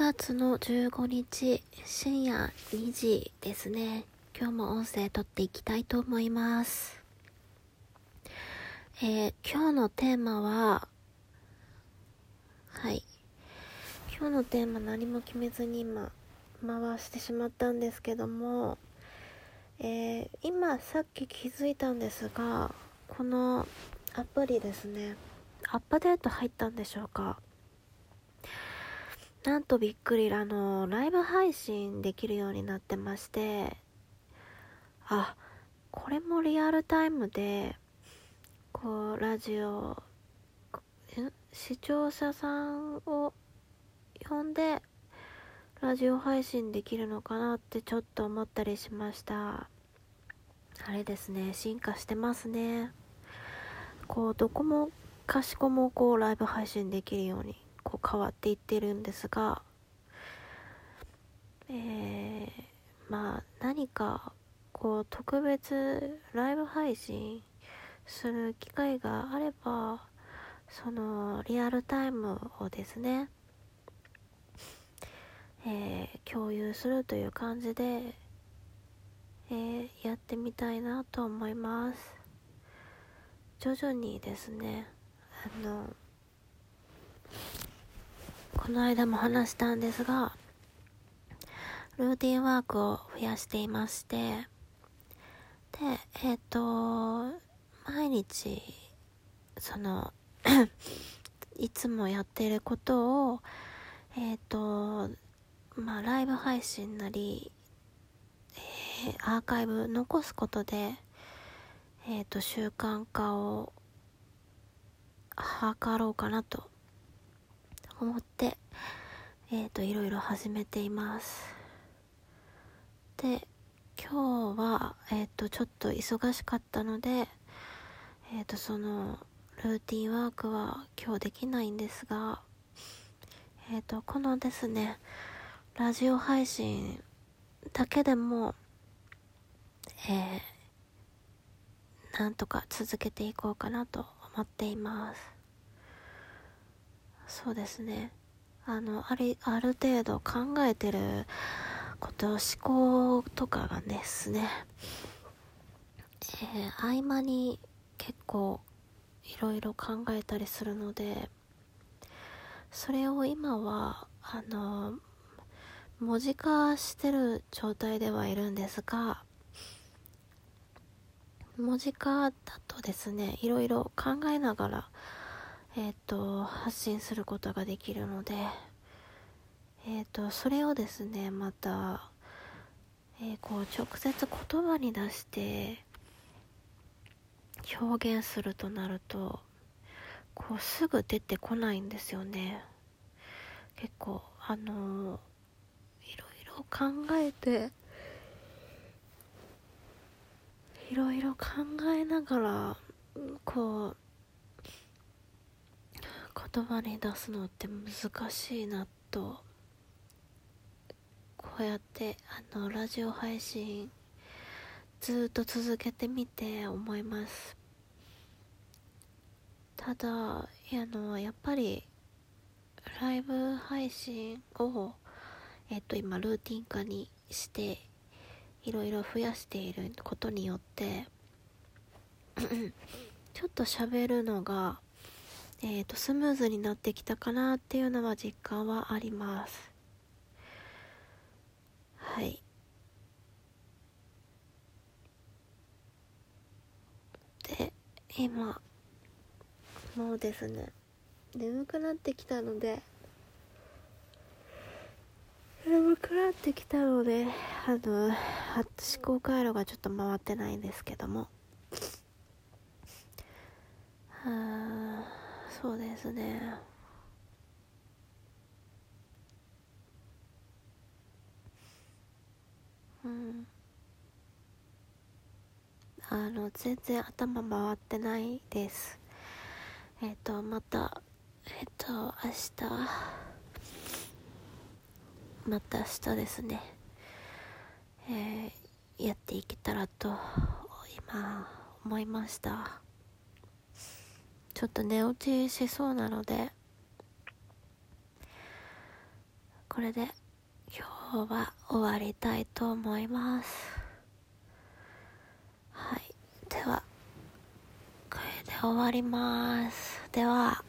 月の15日深夜2時ですね。今日も音声撮っていきたいと思います。えー、今日のテーマは、はい。今日のテーマ何も決めずに今回してしまったんですけども、えー、今さっき気づいたんですが、このアプリですね。アップデート入ったんでしょうか？なんとびっくり、あの、ライブ配信できるようになってまして、あ、これもリアルタイムで、こう、ラジオ、視聴者さんを呼んで、ラジオ配信できるのかなってちょっと思ったりしました。あれですね、進化してますね。こう、どこもかしこもこう、ライブ配信できるようにこう変わっていってるんですが、えー、まあ何かこう特別ライブ配信する機会があればそのリアルタイムをですね、えー、共有するという感じで、えー、やってみたいなと思います。徐々にですねあのこの間も話したんですが、ルーティンワークを増やしていまして、で、えっ、ー、と、毎日、その いつもやってることを、えっ、ー、と、まあ、ライブ配信なり、えー、アーカイブ残すことで、えっ、と、習慣化を図ろうかなと思って、え、ー、と、いろいろ始めています。で、今日は、えっ、ー、と、ちょっと忙しかったので、えっ、ー、と、その、ルーティンワークは今日できないんですが、えっ、と、このですね、ラジオ配信だけでも、えー、なんとか続けていこうかなと思っています。そうですね。あのありある程度考えてること思考とかがですね、えー、合間に結構いろいろ考えたりするのでそれを今はあの文字化してる状態ではいるんですが文字化だとですねいろいろ考えながらえっ、ー、と、発信することができるので、えっ、ー、と、それをですね、また、えー、こう、直接言葉に出して、表現するとなると、こう、すぐ出てこないんですよね。結構、あのいろいろ考えて、いろいろ考えながら、こう、言葉に出すのって難しいなとこうやってあのラジオ配信ずっと続けてみて思います。ただあのやっぱりライブ配信をえっと今ルーティン化にしていろいろ増やしていることによって ちょっと喋るのがえーと、スムーズになってきたかなっていうのは実感はあります。はい。で今もうですね眠くなってきたので眠くなってきたのであの思考回路がちょっと回ってないんですけども。はあそうですね。うん。あの全然頭回ってないです。えっ、ー、とまたえっ、ー、と明日。また明日ですね。えー、やっていけたらと今思いました。ちょっと寝落ちしそうなのでこれで今日は終わりたいと思います。はい。ではこれで終わります。では。